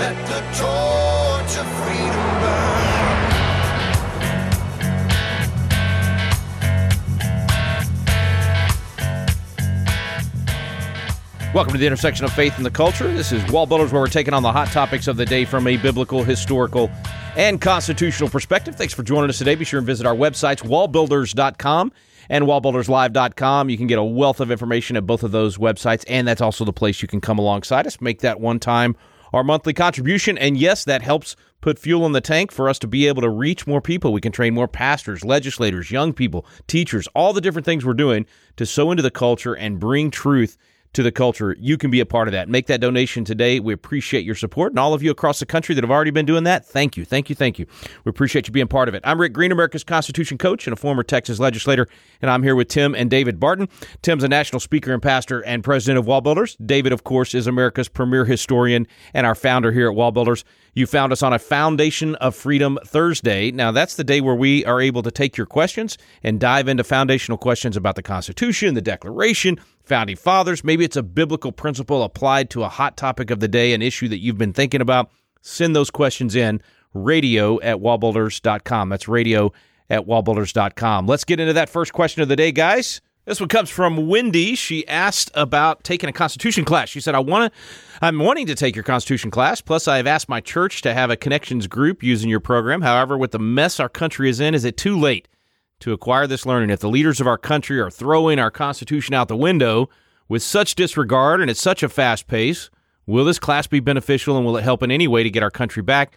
Let the torch of freedom burn. Welcome to the intersection of faith and the culture. This is Wall Builders, where we're taking on the hot topics of the day from a biblical, historical, and constitutional perspective. Thanks for joining us today. Be sure and visit our websites, wallbuilders.com and wallbuilderslive.com. You can get a wealth of information at both of those websites, and that's also the place you can come alongside us, make that one time our monthly contribution. And yes, that helps put fuel in the tank for us to be able to reach more people. We can train more pastors, legislators, young people, teachers, all the different things we're doing to sow into the culture and bring truth to the culture. You can be a part of that. Make that donation today. We appreciate your support. And all of you across the country that have already been doing that, thank you. Thank you. Thank you. We appreciate you being part of it. I'm Rick Green, America's Constitution coach and a former Texas legislator, and I'm here with Tim and David Barton. Tim's a national speaker and pastor and president of Wall Builders. David, of course, is America's premier historian and our founder here at Wall Builders. You found us on a Foundation of Freedom Thursday. Now, that's the day where we are able to take your questions and dive into foundational questions about the Constitution, the Declaration, founding fathers. Maybe it's a biblical principle applied to a hot topic of the day, an issue that you've been thinking about. Send those questions in radio at wallbuilders.com. That's radio at wallbuilders.com. Let's get into that first question of the day, guys. This one comes from Wendy. She asked about taking a Constitution class. She said, "I want to, I'm wanting to take your Constitution class. Plus, I have asked my church to have a connections group using your program. However, with the mess our country is in, is it too late to acquire this learning? If the leaders of our country are throwing our Constitution out the window with such disregard and at such a fast pace, will this class be beneficial and will it help in any way to get our country back?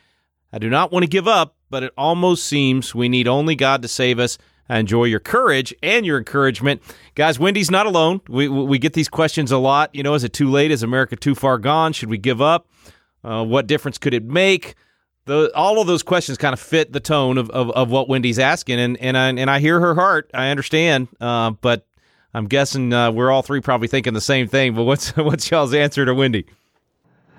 I do not want to give up, but it almost seems we need only God to save us." I enjoy your courage and your encouragement. Guys, Wendy's not alone. We, we get these questions a lot. You know, is it too late? Is America too far gone? Should we give up? Uh, what difference could it make? The, all of those questions kind of fit the tone of, of, of what Wendy's asking, and and I, and I hear her heart. I understand, uh, but I'm guessing uh, we're all three probably thinking the same thing. But what's what's y'all's answer to Wendy?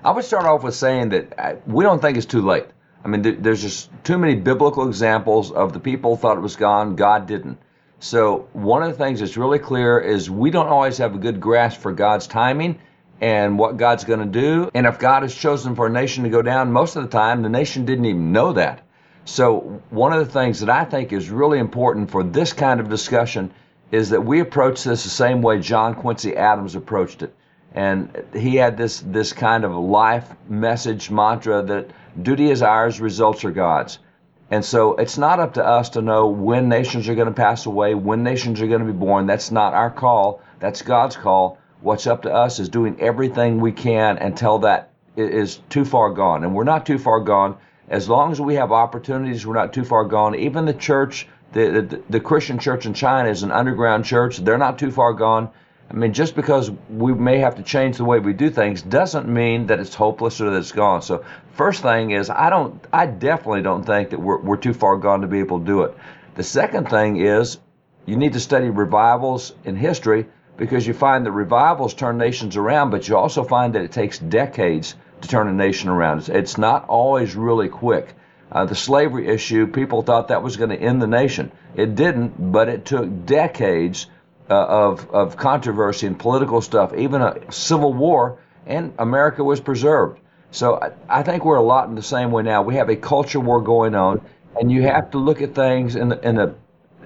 I would start off with saying that uh, we don't think it's too late. I mean, there, there's just too many biblical examples of the people thought it was gone, God didn't. So one of the things that's really clear is we don't always have a good grasp for God's timing and what God's going to do. And if God has chosen for a nation to go down, most of the time the nation didn't even know that. So one of the things that I think is really important for this kind of discussion is that we approach this the same way John Quincy Adams approached it. And he had this this kind of life message mantra that duty is ours, results are God's. And so it's not up to us to know when nations are going to pass away, when nations are going to be born. That's not our call. That's God's call. What's up to us is doing everything we can until that is too far gone. And we're not too far gone. As long as we have opportunities, we're not too far gone. Even the church, the, the, the Christian church in China is an underground church. They're not too far gone. I mean, just because we may have to change the way we do things doesn't mean that it's hopeless or that it's gone. So, first thing is, I don't, I definitely don't think that we're, we're too far gone to be able to do it. The second thing is, you need to study revivals in history because you find that revivals turn nations around, but you also find that it takes decades to turn a nation around. It's, it's not always really quick. Uh, the slavery issue, people thought that was going to end the nation. It didn't, but it took decades uh, of, of controversy and political stuff, even a civil war, and America was preserved. So I, I think we're a lot in the same way now. We have a culture war going on, and you have to look at things in the, in the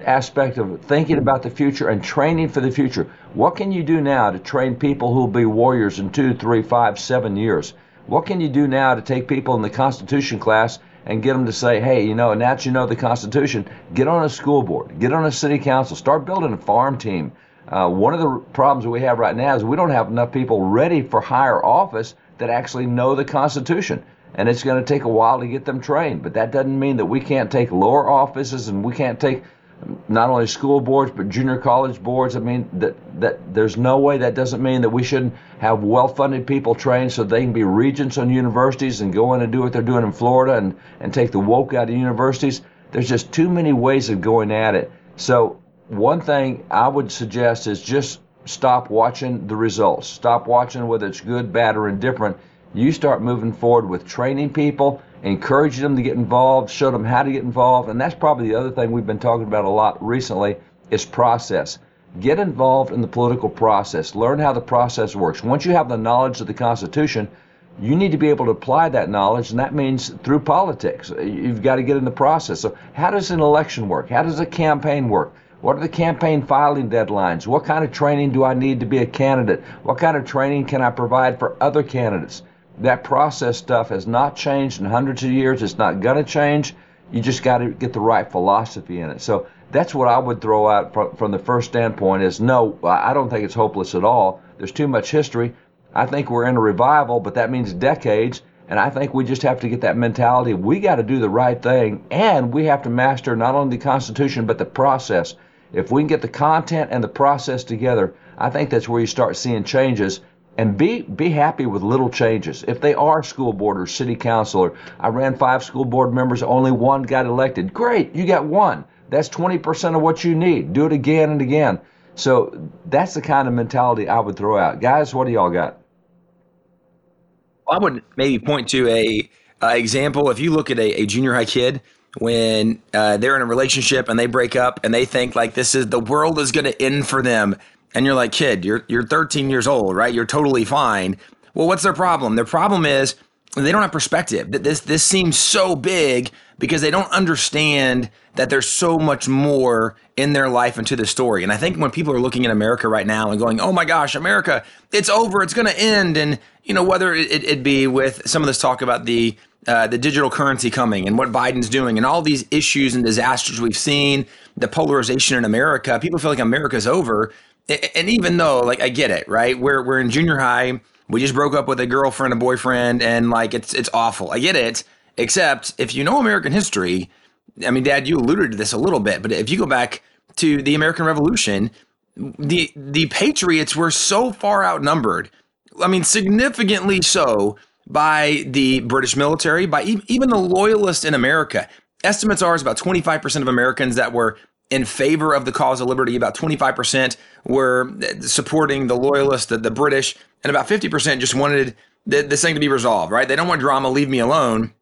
aspect of thinking about the future and training for the future. What can you do now to train people who will be warriors in two, three, five, seven years? What can you do now to take people in the Constitution class and get them to say, hey, you know, now that you know the Constitution, get on a school board, get on a city council, start building a farm team. Uh, one of the problems we have right now is we don't have enough people ready for higher office that actually know the Constitution. And it's going to take a while to get them trained. But that doesn't mean that we can't take lower offices and we can't take not only school boards but junior college boards. I mean that that there's no way that doesn't mean that we shouldn't have well-funded people trained so they can be regents on universities and go in and do what they're doing in Florida and and take the woke out of universities. There's just too many ways of going at it. So one thing I would suggest is just stop watching the results. Stop watching whether it's good, bad, or indifferent. You start moving forward with training people encourage them to get involved, show them how to get involved. And that's probably the other thing we've been talking about a lot recently is process. Get involved in the political process. Learn how the process works. Once you have the knowledge of the Constitution, you need to be able to apply that knowledge, and that means through politics. You've got to get in the process. So, how does an election work? How does a campaign work? What are the campaign filing deadlines? What kind of training do I need to be a candidate? What kind of training can I provide for other candidates? That process stuff has not changed in hundreds of years. It's not going to change. You just got to get the right philosophy in it. So that's what I would throw out from, from the first standpoint is no, I don't think it's hopeless at all. There's too much history. I think we're in a revival, but that means decades. And I think we just have to get that mentality. We got to do the right thing, and we have to master not only the Constitution, but the process. If we can get the content and the process together, I think that's where you start seeing changes. And be be happy with little changes. If they are school board or city council, or I ran five school board members, only one got elected. Great, you got one. That's 20% of what you need. Do it again and again. So that's the kind of mentality I would throw out. Guys, what do y'all got? I would maybe point to a uh, example. If you look at a, a junior high kid when uh, they're in a relationship and they break up and they think like this is the world is going to end for them, and you're like, kid, you're you're 13 years old, right? You're totally fine. Well, what's their problem? Their problem is they don't have perspective. This this seems so big because they don't understand that there's so much more in their life and to the story. And I think when people are looking at America right now and going, "Oh my gosh, America, it's over, it's going to end," and you know whether it, it be with some of this talk about the uh, the digital currency coming and what Biden's doing and all these issues and disasters we've seen, the polarization in America, people feel like America's over. And even though, like, I get it, right? We're we're in junior high. We just broke up with a girlfriend, a boyfriend, and like it's it's awful. I get it. Except if you know American history, I mean, Dad, you alluded to this a little bit, but if you go back to the American Revolution, the the Patriots were so far outnumbered. I mean, significantly so by the British military, by e- even the loyalists in America. Estimates are is about 25% of Americans that were in favor of the cause of liberty. About 25% were supporting the loyalists, the, the British, and about 50% just wanted this thing to be resolved, right? They don't want drama, leave me alone.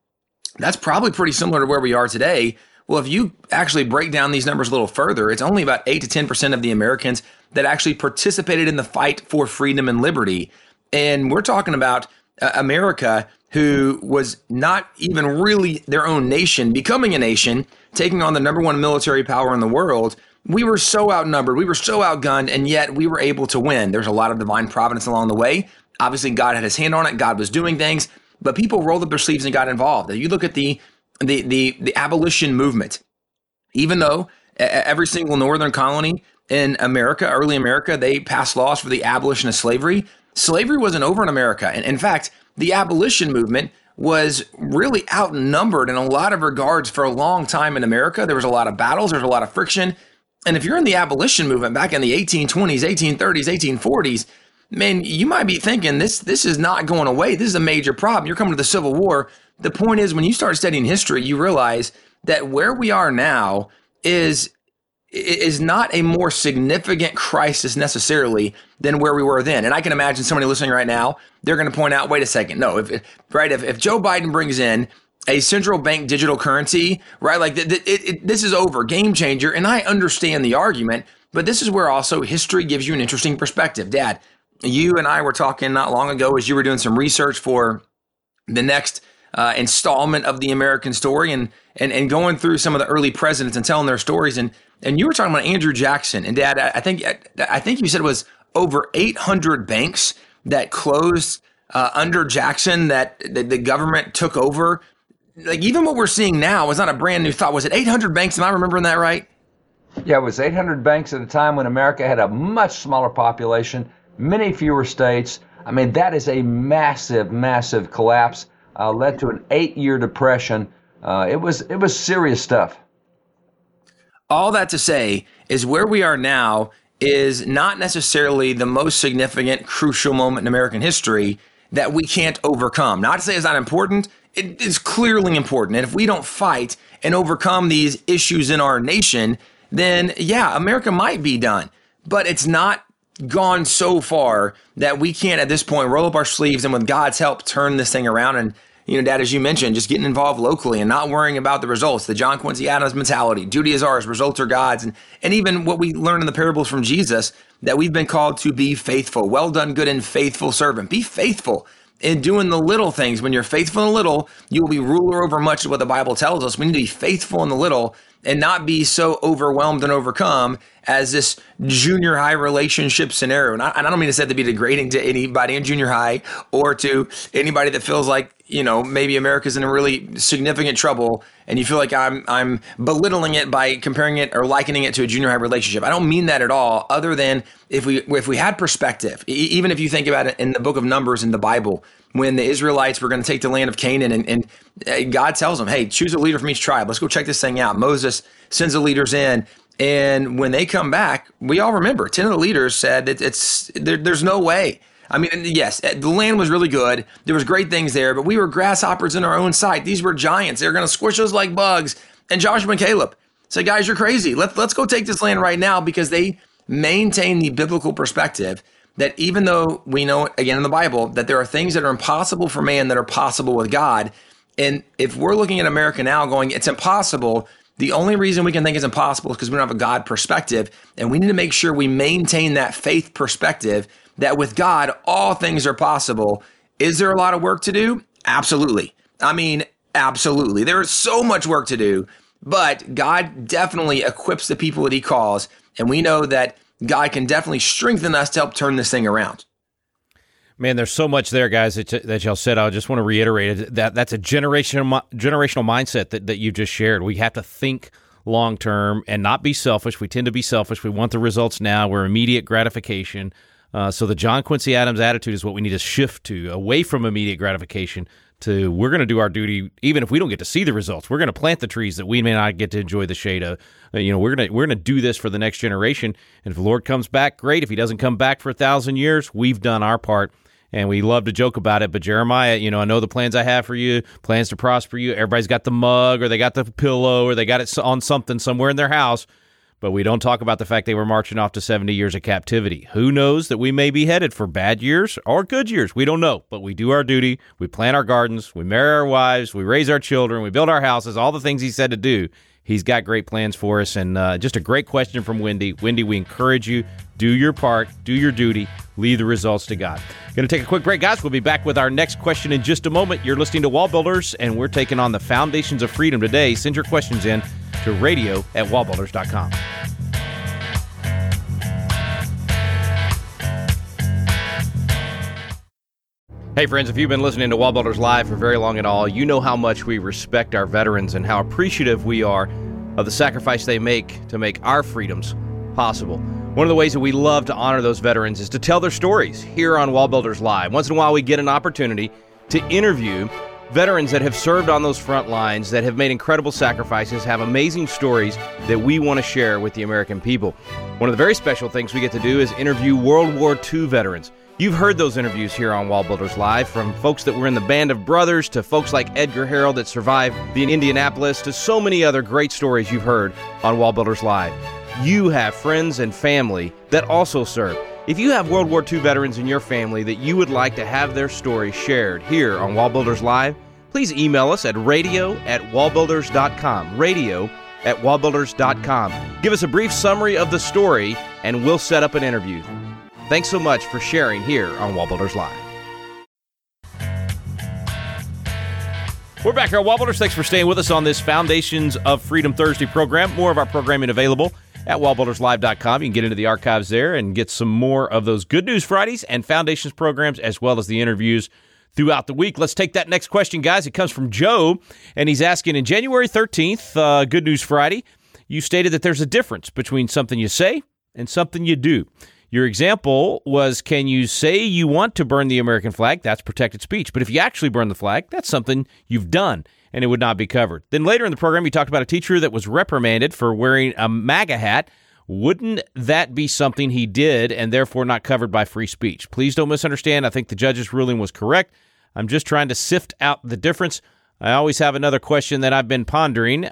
That's probably pretty similar to where we are today. Well, if you actually break down these numbers a little further, it's only about 8 to 10% of the Americans that actually participated in the fight for freedom and liberty. And we're talking about uh, America, who was not even really their own nation, becoming a nation, taking on the number one military power in the world. We were so outnumbered, we were so outgunned, and yet we were able to win. There's a lot of divine providence along the way. Obviously, God had his hand on it, God was doing things, but people rolled up their sleeves and got involved. You look at the the the, the abolition movement, even though every single northern colony in America, early America, they passed laws for the abolition of slavery slavery wasn't over in America. And in fact, the abolition movement was really outnumbered in a lot of regards for a long time in America. There was a lot of battles, there was a lot of friction. And if you're in the abolition movement back in the 1820s, 1830s, 1840s, man, you might be thinking this this is not going away. This is a major problem. You're coming to the Civil War. The point is when you start studying history, you realize that where we are now is is not a more significant crisis necessarily than where we were then. And I can imagine somebody listening right now, they're going to point out, wait a second, no, if right, if, if Joe Biden brings in a central bank digital currency, right, like th- th- it, it, this is over, game changer. And I understand the argument, but this is where also history gives you an interesting perspective. Dad, you and I were talking not long ago as you were doing some research for the next uh, installment of the American story and, and and going through some of the early presidents and telling their stories and and you were talking about Andrew Jackson and Dad. I think I think you said it was over 800 banks that closed uh, under Jackson that the, government took over. Like even what we're seeing now was not a brand new thought. Was it 800 banks? Am I remembering that right? Yeah, it was 800 banks at a time when America had a much smaller population, many fewer states. I mean, that is a massive, massive collapse. Uh, led to an eight-year depression. Uh, it was it was serious stuff. All that to say is where we are now is not necessarily the most significant, crucial moment in American history that we can't overcome. Not to say it's not important, it is clearly important. And if we don't fight and overcome these issues in our nation, then yeah, America might be done. But it's not gone so far that we can't at this point roll up our sleeves and with God's help turn this thing around and you know, Dad, as you mentioned, just getting involved locally and not worrying about the results, the John Quincy Adams mentality, duty is ours, results are God's, and, and even what we learn in the parables from Jesus, that we've been called to be faithful. Well done, good and faithful servant. Be faithful. in doing the little things. When you're faithful in the little, you will be ruler over much of what the Bible tells us. We need to be faithful in the little and not be so overwhelmed and overcome as this junior high relationship scenario. And I, and I don't mean say to be degrading to anybody in junior high or to anybody that feels like you know maybe America's in a really significant trouble, and you feel like I'm I'm belittling it by comparing it or likening it to a junior high relationship. I don't mean that at all. Other than if we if we had perspective, even if you think about it in the book of Numbers in the Bible, when the Israelites were going to take the land of Canaan, and, and uh, God tells them, "Hey, choose a leader from each tribe. Let's go check this thing out." Moses sends the leaders in. And when they come back, we all remember 10 of the leaders said it, it's there, there's no way. I mean, yes, eh, the land was really good. There was great things there, but we were grasshoppers in our own sight. These were giants. They were going to squish us like bugs. And Joshua and Caleb said, guys, you're crazy. Let's, let's go take this land right now because they maintain the biblical perspective that even though we know, again in the Bible, that there are things that are impossible for man that are possible with God. And if we're looking at America now going, it's impossible, the only reason we can think it's impossible is because we don't have a God perspective. And we need to make sure we maintain that faith perspective that with God, all things are possible. Is there a lot of work to do? Absolutely. I mean, absolutely. There is so much work to do, but God definitely equips the people that He calls. And we know that God can definitely strengthen us to help turn this thing around. Man, there's so much there, guys, that, that y'all said. I just want to reiterate that that's a generational generational mindset that, that you just shared. We have to think long term and not be selfish. We tend to be selfish. We want the results now. We're immediate gratification. Uh, so the John Quincy Adams attitude is what we need to shift to, away from immediate gratification to we're going to do our duty even if we don't get to see the results. We're going to plant the trees that we may not get to enjoy the shade of. Uh, you know, we're going to we're going to do this for the next generation. And if the Lord comes back, great. If He doesn't come back for a thousand years, we've done our part and we love to joke about it. But Jeremiah, you know, I know the plans I have for you, plans to prosper you. Everybody's got the mug or they got the pillow or they got it on something somewhere in their house. But we don't talk about the fact they were marching off to 70 years of captivity. Who knows that we may be headed for bad years or good years? We don't know. But we do our duty. We plant our gardens. We marry our wives. We raise our children. We build our houses. All the things he said to do. He's got great plans for us. And uh, just a great question from Wendy. Wendy, we encourage you do your part, do your duty, leave the results to God. Going to take a quick break, guys. We'll be back with our next question in just a moment. You're listening to Wall Builders, and we're taking on the foundations of freedom today. Send your questions in to radio at wallbuilders.com. Hey, friends, if you've been listening to Wallbuilders Live for very long at all, you know how much we respect our veterans and how appreciative we are of the sacrifice they make to make our freedoms possible. One of the ways that we love to honor those veterans is to tell their stories here on Wall Builders Live. Once in a while, we get an opportunity to interview veterans that have served on those front lines, that have made incredible sacrifices, have amazing stories that we want to share with the American people. One of the very special things we get to do is interview World War II veterans. You've heard those interviews here on Wall Builders Live from folks that were in the Band of Brothers to folks like Edgar Harrell that survived the Indianapolis to so many other great stories you've heard on Wall Builders Live you have friends and family that also serve. If you have World War II veterans in your family that you would like to have their story shared here on Wall Builders Live, please email us at radio at wallbuilders.com. Radio at wallbuilders.com. Give us a brief summary of the story, and we'll set up an interview. Thanks so much for sharing here on Wall Builders Live. We're back here at Wall Builders. Thanks for staying with us on this Foundations of Freedom Thursday program. More of our programming available at wallbuilderslive.com. You can get into the archives there and get some more of those Good News Fridays and Foundations programs, as well as the interviews throughout the week. Let's take that next question, guys. It comes from Joe, and he's asking in January 13th, uh, Good News Friday, you stated that there's a difference between something you say and something you do. Your example was can you say you want to burn the American flag? That's protected speech. But if you actually burn the flag, that's something you've done and it would not be covered. Then later in the program, you talked about a teacher that was reprimanded for wearing a MAGA hat. Wouldn't that be something he did and therefore not covered by free speech? Please don't misunderstand. I think the judge's ruling was correct. I'm just trying to sift out the difference. I always have another question that I've been pondering.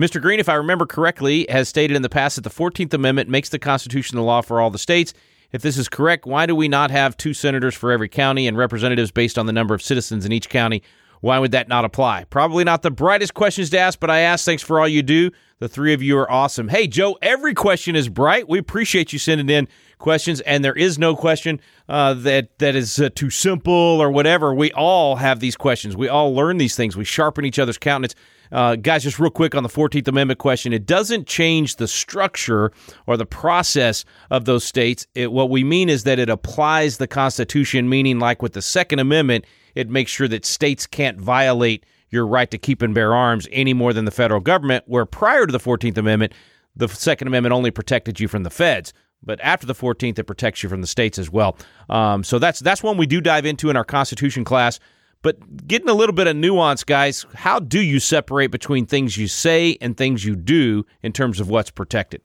Mr. Green, if I remember correctly, has stated in the past that the 14th Amendment makes the Constitution the law for all the states. If this is correct, why do we not have two senators for every county and representatives based on the number of citizens in each county? Why would that not apply? Probably not the brightest questions to ask, but I ask. Thanks for all you do. The three of you are awesome. Hey, Joe, every question is bright. We appreciate you sending in questions, and there is no question uh, that that is uh, too simple or whatever. We all have these questions. We all learn these things. We sharpen each other's countenance. Uh, guys, just real quick on the 14th Amendment question, it doesn't change the structure or the process of those states. It, what we mean is that it applies the Constitution, meaning, like with the Second Amendment, it makes sure that states can't violate your right to keep and bear arms any more than the federal government, where prior to the 14th Amendment, the Second Amendment only protected you from the feds. But after the 14th, it protects you from the states as well. Um, so that's that's one we do dive into in our Constitution class. But getting a little bit of nuance, guys, how do you separate between things you say and things you do in terms of what's protected?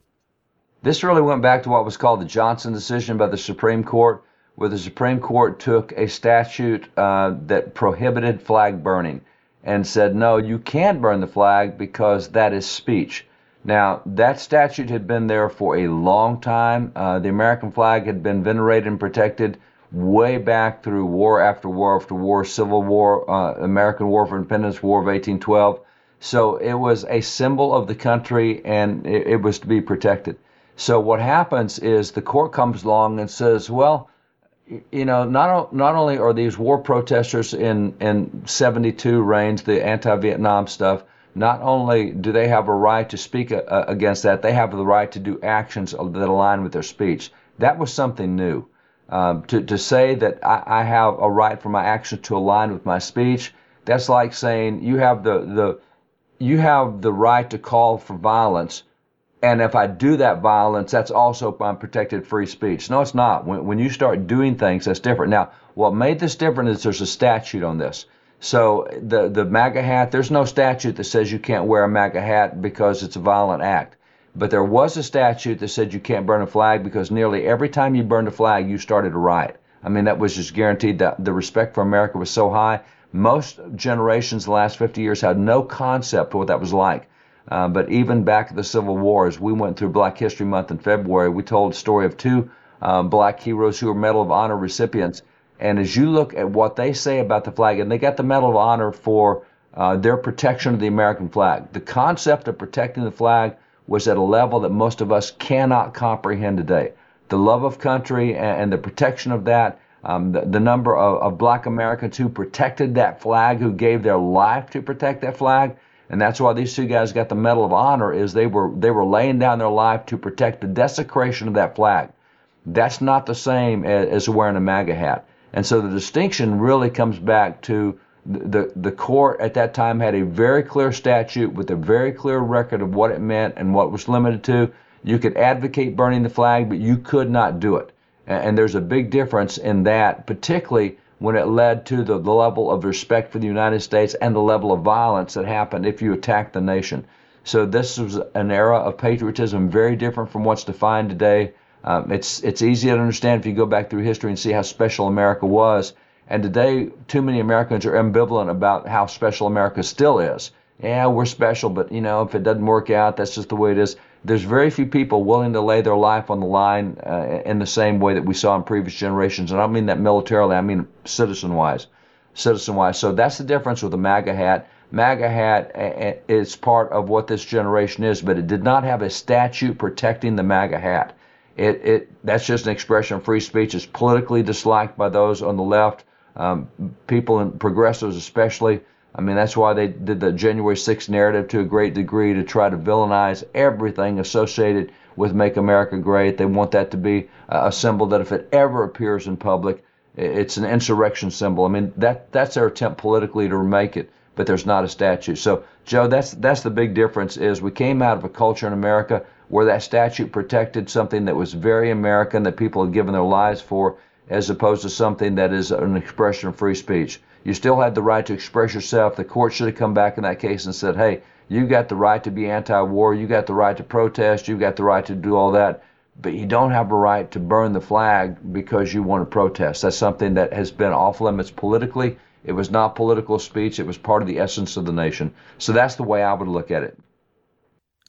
This really went back to what was called the Johnson decision by the Supreme Court, where the Supreme Court took a statute uh, that prohibited flag burning and said, no, you can't burn the flag because that is speech. Now, that statute had been there for a long time. Uh, the American flag had been venerated and protected way back through war after war after war, Civil War, uh, American War for Independence, War of 1812. So it was a symbol of the country and it, it was to be protected. So what happens is the court comes along and says, well, you know, not not only are these war protesters in in 72 reigns, the anti-Vietnam stuff, not only do they have a right to speak a, uh, a, against that, they have the right to do actions that align with their speech. That was something new. Um, to, to say that I, I, have a right for my actions to align with my speech, that's like saying you have the, the you have the right to call for violence, and if I do that violence, that's also protected free speech. No, it's not. When, when you start doing things, that's different. Now, what made this different is there's a statute on this. So the the MAGA hat, there's no statute that says you can't wear a MAGA hat because it's a violent act. But there was a statute that said you can't burn a flag because nearly every time you burned a flag, you started a riot. I mean, that was just guaranteed that the respect for America was so high. Most generations the last 50 years had no concept of what that was like. Uh, but even back at the Civil War, as we went through Black History Month in February, we told the story of two um, black heroes who were Medal of Honor recipients. And as you look at what they say about the flag, and they got the Medal of Honor for uh, their protection of the American flag. The concept of protecting the flag was at a level that most of us cannot comprehend today. The love of country and, and the protection of that, um, the, the, number of, of black Americans who protected that flag, who gave their life to protect that flag, and that's why these two guys got the Medal of Honor is they were they were laying down their life to protect the desecration of that flag. That's not the same as, as wearing a MAGA hat. And so the distinction really comes back to the, the court at that time had a very clear statute with a very clear record of what it meant and what was limited to. You could advocate burning the flag, but you could not do it. And, and there's a big difference in that, particularly when it led to the, the level of respect for the United States and the level of violence that happened if you attacked the nation. So this was an era of patriotism very different from what's defined today. Um, it's it's easy to understand if you go back through history and see how special America was and today, too many Americans are ambivalent about how special America still is. Yeah, we're special, but you know, if it doesn't work out, that's just the way it is. There's very few people willing to lay their life on the line uh, in the same way that we saw in previous generations. And I don't mean that militarily, I mean citizen wise. Citizen wise. So that's the difference with the MAGA hat. MAGA hat is part of what this generation is, but it did not have a statute protecting the MAGA hat. It, it that's just an expression of free speech. It's politically disliked by those on the left um, people and progressives especially. I mean, that's why they did the January 6th narrative to a great degree to try to villainize everything associated with Make America Great. They want that to be a symbol that if it ever appears in public, it's an insurrection symbol. I mean, that that's their attempt politically to make it, but there's not a statute. So, Joe, that's that's the big difference. Is we came out of a culture in America where that statute protected something that was very American that people had given their lives for, as opposed to something that is an expression of free speech. You still had the right to express yourself. The court should have come back in that case and said, hey, you got the right to be anti war, you got the right to protest, you got the right to do all that, but you don't have a right to burn the flag because you want to protest. That's something that has been off limits politically. It was not political speech, it was part of the essence of the nation. So that's the way I would look at it.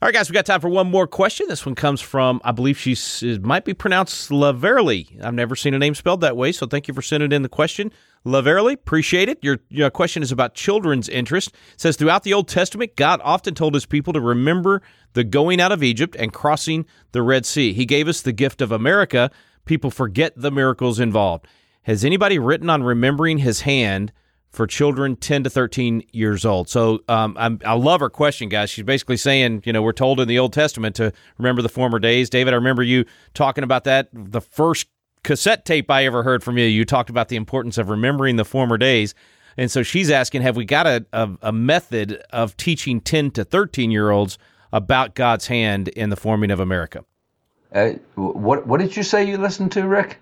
All right, guys, we got time for one more question. This one comes from, I believe she's might be pronounced Laverly. I've never seen a name spelled that way, so thank you for sending in the question. Laverly, appreciate it. Your, your question is about children's interest. It says throughout the Old Testament, God often told his people to remember the going out of Egypt and crossing the Red Sea. He gave us the gift of America. People forget the miracles involved. Has anybody written on remembering his hand for children 10 to 13 years old. So um, i love her question, guys. She's basically saying, you know, we're told in the Old Testament to remember the former days. David, I remember you talking about that. The first cassette tape I ever heard from you, you talked about the importance of remembering the former days. And so she's asking, have we got a, a, a method of teaching 10 to 13 year olds about God's hand in the forming of America? Uh, what, what did you say you listened to, Rick?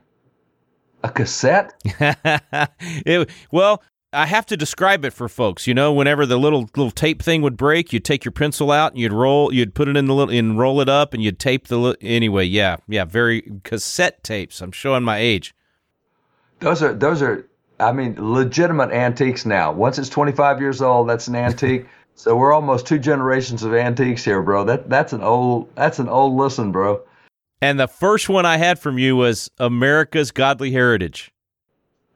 A cassette? it, well, I have to describe it for folks. You know, whenever the little little tape thing would break, you'd take your pencil out and you'd roll, you'd put it in the little and roll it up, and you'd tape the anyway. Yeah, yeah, very cassette tapes. I'm showing my age. Those are those are. I mean, legitimate antiques now. Once it's 25 years old, that's an antique. so we're almost two generations of antiques here, bro. That that's an old that's an old listen, bro. And the first one I had from you was America's Godly Heritage.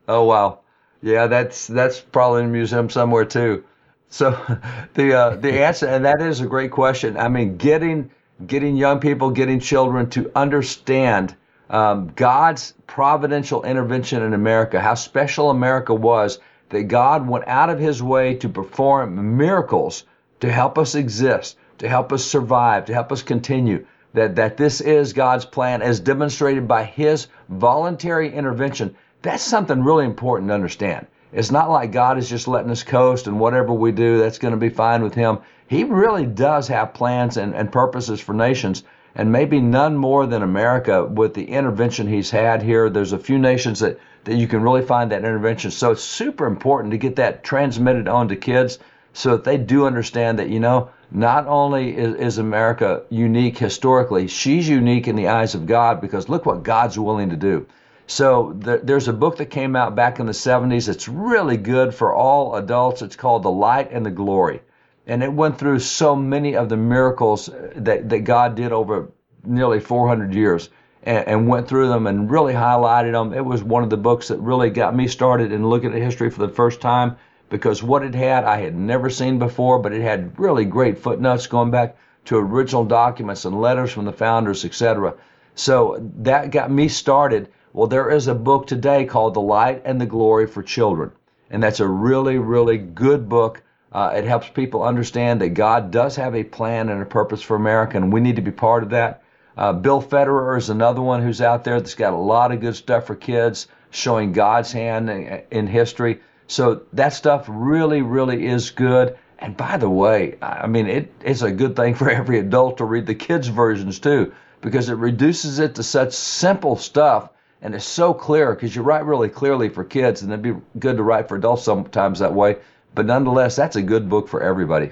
Oh wow. Yeah, that's that's probably in a museum somewhere too. So the uh, the answer, and that is a great question. I mean, getting getting young people, getting children to understand um, God's providential intervention in America, how special America was, that God went out of His way to perform miracles to help us exist, to help us survive, to help us continue. That that this is God's plan, as demonstrated by His voluntary intervention that's something really important to understand. It's not like God is just letting us coast and whatever we do, that's going to be fine with Him. He really does have plans and, and purposes for nations, and maybe none more than America with the intervention He's had here. There's a few nations that, that you can really find that intervention. So it's super important to get that transmitted on to kids so that they do understand that, you know, not only is, is America unique historically, she's unique in the eyes of God because look what God's willing to do. So there's a book that came out back in the 70s. It's really good for all adults. It's called The Light and the Glory. And it went through so many of the miracles uh, that, that God did over nearly 400 years and, and went through them and really highlighted them. It was one of the books that really got me started in looking at history for the first time because what it had I had never seen before, but it had really great footnotes going back to original documents and letters from the founders, etc. So that got me started well, there is a book today called The Light and the Glory for Children. And that's a really, really good book. Uh, it helps people understand that God does have a plan and a purpose for America, and we need to be part of that. Uh, Bill Federer is another one who's out there that's got a lot of good stuff for kids, showing God's hand in, in history. So that stuff really, really is good. And by the way, I mean, it, it's a good thing for every adult to read the kids' versions too, because it reduces it to such simple stuff and it's so clear because you write really clearly for kids, and it'd be good to write for adults sometimes that way. But nonetheless, that's a good book for everybody.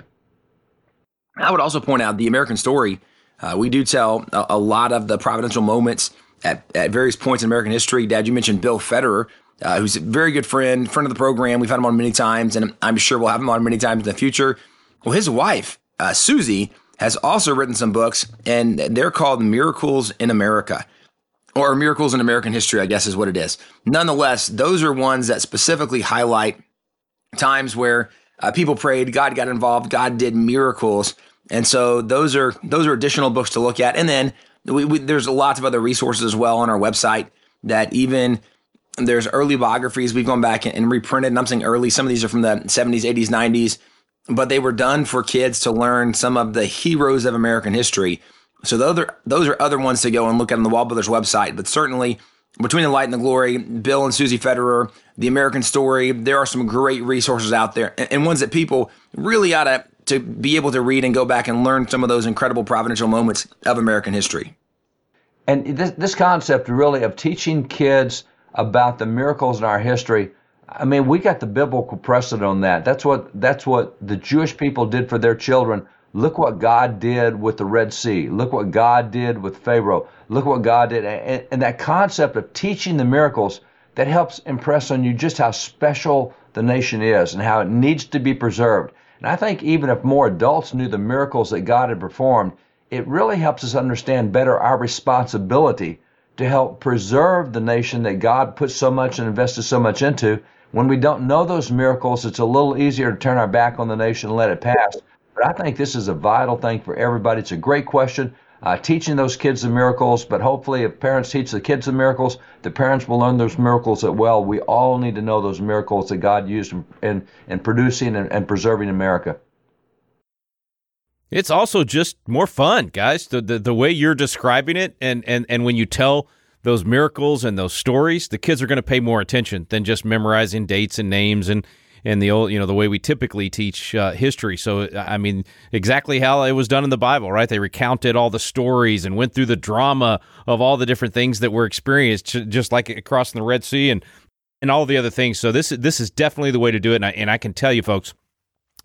I would also point out the American story. Uh, we do tell a, a, lot of the providential moments at, at various points in American history. Dad, you mentioned Bill Federer, uh, who's a very good friend, friend of the program. We've had him on many times, and I'm sure we'll have him on many times in the future. Well, his wife, uh, Susie, has also written some books, and they're called Miracles in America or miracles in American history, I guess is what it is. Nonetheless, those are ones that specifically highlight times where uh, people prayed, God got involved, God did miracles, and so those are those are additional books to look at. And then we, we, there's lots of other resources as well on our website that even there's early biographies we've gone back and, and reprinted. And I'm saying early, some of these are from the 70s, 80s, 90s, but they were done for kids to learn some of the heroes of American history so those are those are other ones to go and look at on the Wall Builders website. But certainly between the light and the glory, Bill and Susie Federer, the American Story, there are some great resources out there and, and ones that people really ought to to be able to read and go back and learn some of those incredible providential moments of American history. And this, this concept really of teaching kids about the miracles in our history, I mean, we got the biblical precedent on that. That's what that's what the Jewish people did for their children Look what God did with the Red Sea. Look what God did with Pharaoh. Look what God did. And, and that concept of teaching the miracles that helps impress on you just how special the nation is and how it needs to be preserved. And I think even if more adults knew the miracles that God had performed, it really helps us understand better our responsibility to help preserve the nation that God put so much and invested so much into. When we don't know those miracles, it's a little easier to turn our back on the nation and let it pass. But I think this is a vital thing for everybody. It's a great question. Uh, teaching those kids the miracles, but hopefully, if parents teach the kids the miracles, the parents will learn those miracles as well. We all need to know those miracles that God used in, in, in producing and, and preserving America. It's also just more fun, guys. The, the the way you're describing it, and and and when you tell those miracles and those stories, the kids are going to pay more attention than just memorizing dates and names and and the old you know the way we typically teach uh, history. So I mean, exactly how it was done in the Bible, right? They recounted all the stories and went through the drama of all the different things that were experienced, just like crossing the Red Sea and and all the other things. So this this is definitely the way to do it, and I, and I can tell you, folks,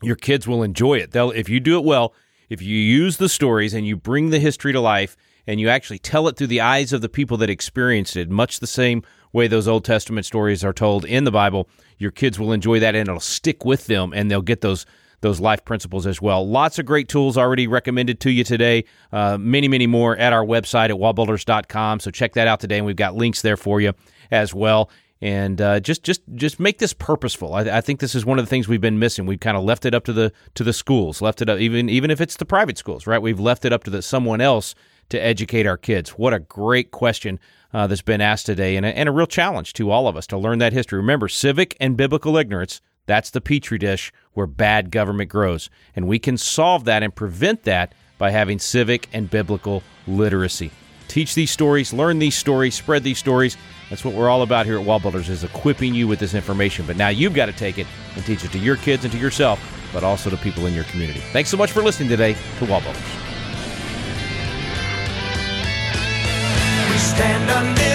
your kids will enjoy it. They'll if you do it well if you use the stories and you bring the history to life and you actually tell it through the eyes of the people that experienced it, much the same way those Old Testament stories are told in the Bible, your kids will enjoy that and it'll stick with them and they'll get those those life principles as well. Lots of great tools already recommended to you today. Uh, many, many more at our website at wallbuilders.com. So check that out today, and we've got links there for you as well and uh, just just just make this purposeful. I, I, think this is one of the things we've been missing. We've kind of left it up to the to the schools, left it up even even if it's the private schools, right? We've left it up to the, someone else to educate our kids. What a great question uh, that's been asked today, and a, and a real challenge to all of us to learn that history. Remember, civic and biblical ignorance. That's the petri dish where bad government grows, and we can solve that and prevent that by having civic and biblical literacy. Teach these stories, learn these stories, spread these stories. That's what we're all about here at Wall Builders is equipping you with this information. But now you've got to take it and teach it to your kids and to yourself, but also to people in your community. Thanks so much for listening today to Wall Builders. Stand undivided.